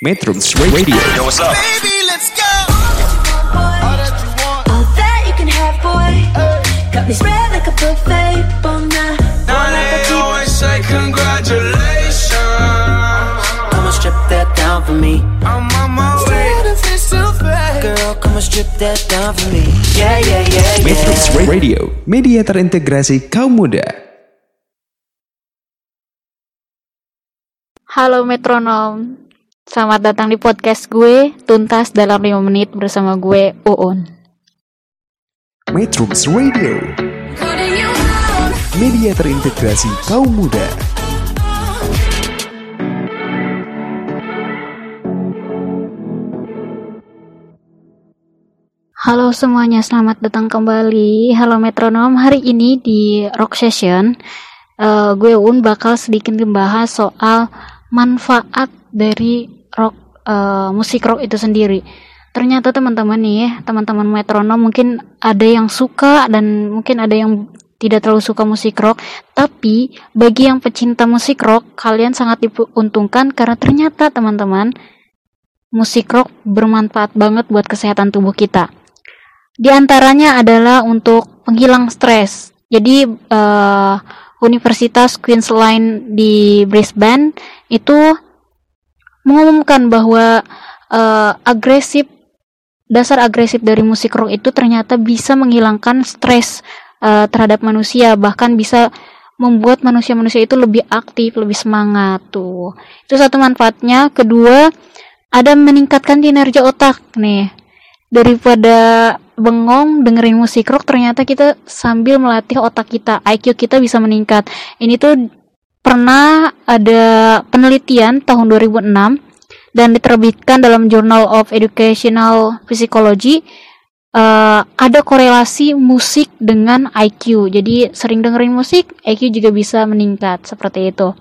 Metrums Radio. Yo, what's up? Baby, let's go. All that you can have, boy. Got me spread like a buffet. Bon night. Now they always say congratulations. Come and strip that down for me. I'm on my way. Girl, come and strip that down for me. Yeah, yeah, yeah, Metrums yeah. Radio, media terintegrasi kaum muda. Halo metronom, selamat datang di podcast gue Tuntas dalam 5 menit bersama gue Uun. Metrums Radio, media terintegrasi kaum muda. Halo semuanya, selamat datang kembali. Halo metronom, hari ini di Rock Session eh, Gue Uun bakal sedikit membahas soal manfaat dari rock eh, musik rock itu sendiri Ternyata teman-teman nih, teman-teman metronom mungkin ada yang suka dan mungkin ada yang tidak terlalu suka musik rock, tapi bagi yang pecinta musik rock, kalian sangat diuntungkan karena ternyata teman-teman musik rock bermanfaat banget buat kesehatan tubuh kita. Di antaranya adalah untuk penghilang stres. Jadi eh, Universitas Queensland di Brisbane itu mengumumkan bahwa eh, agresif dasar agresif dari musik rock itu ternyata bisa menghilangkan stres eh, terhadap manusia, bahkan bisa membuat manusia-manusia itu lebih aktif, lebih semangat tuh. Itu satu manfaatnya. Kedua, ada meningkatkan kinerja otak nih. Daripada bengong dengerin musik rock ternyata kita sambil melatih otak kita, IQ kita bisa meningkat. Ini tuh pernah ada penelitian tahun 2006 dan diterbitkan dalam Journal of Educational Psychology eh, ada korelasi musik dengan IQ. Jadi sering dengerin musik, IQ juga bisa meningkat seperti itu.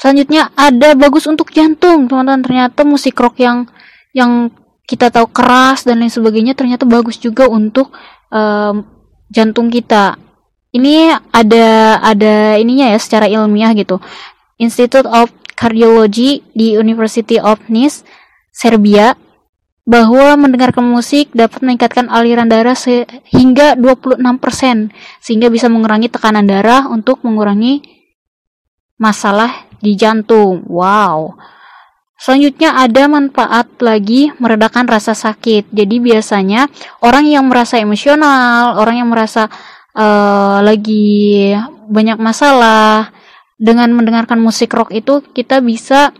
Selanjutnya ada bagus untuk jantung, teman-teman. Ternyata musik rock yang yang kita tahu keras dan lain sebagainya ternyata bagus juga untuk em, jantung kita. Ini ada ada ininya ya secara ilmiah gitu. Institute of Cardiology di University of Nice, Serbia bahwa mendengarkan musik dapat meningkatkan aliran darah sehingga 26% sehingga bisa mengurangi tekanan darah untuk mengurangi masalah di jantung. Wow. Selanjutnya ada manfaat lagi meredakan rasa sakit. Jadi biasanya orang yang merasa emosional, orang yang merasa eh, lagi banyak masalah dengan mendengarkan musik rock itu kita bisa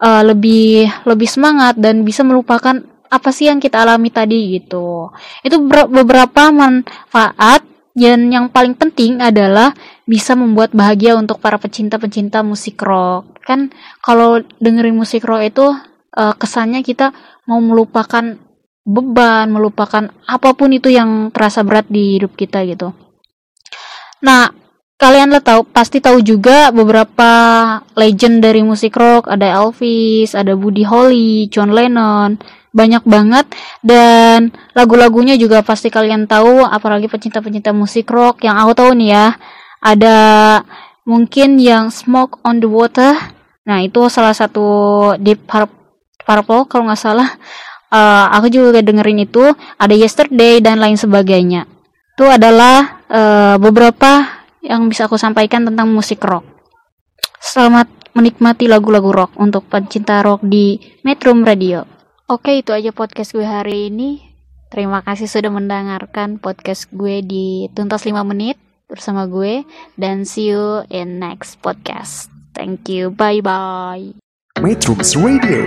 eh, lebih lebih semangat dan bisa melupakan apa sih yang kita alami tadi gitu. Itu ber- beberapa manfaat dan yang paling penting adalah bisa membuat bahagia untuk para pecinta-pecinta musik rock. Kan kalau dengerin musik rock itu eh, kesannya kita mau melupakan beban, melupakan apa pun itu yang terasa berat di hidup kita gitu. Nah, kalian lah tahu pasti tahu juga beberapa legend dari musik rock, ada Elvis, ada Buddy Holly, John Lennon, banyak banget dan lagu-lagunya juga pasti kalian tahu apalagi pecinta-pecinta musik rock yang aku tahu nih ya. Ada mungkin yang Smoke on the Water. Nah, itu salah satu Deep Pur- Purple kalau nggak salah. Eh, aku juga dengerin itu, ada Yesterday dan lain sebagainya. Itu adalah eh, beberapa yang bisa aku sampaikan tentang musik rock. Selamat menikmati lagu-lagu rock untuk pencinta rock di Metro Radio. Oke, itu aja podcast gue hari ini. Terima kasih sudah mendengarkan podcast gue di Tuntas 5 menit bersama gue dan see you in next podcast. Thank you. Bye bye. Metrums Radio,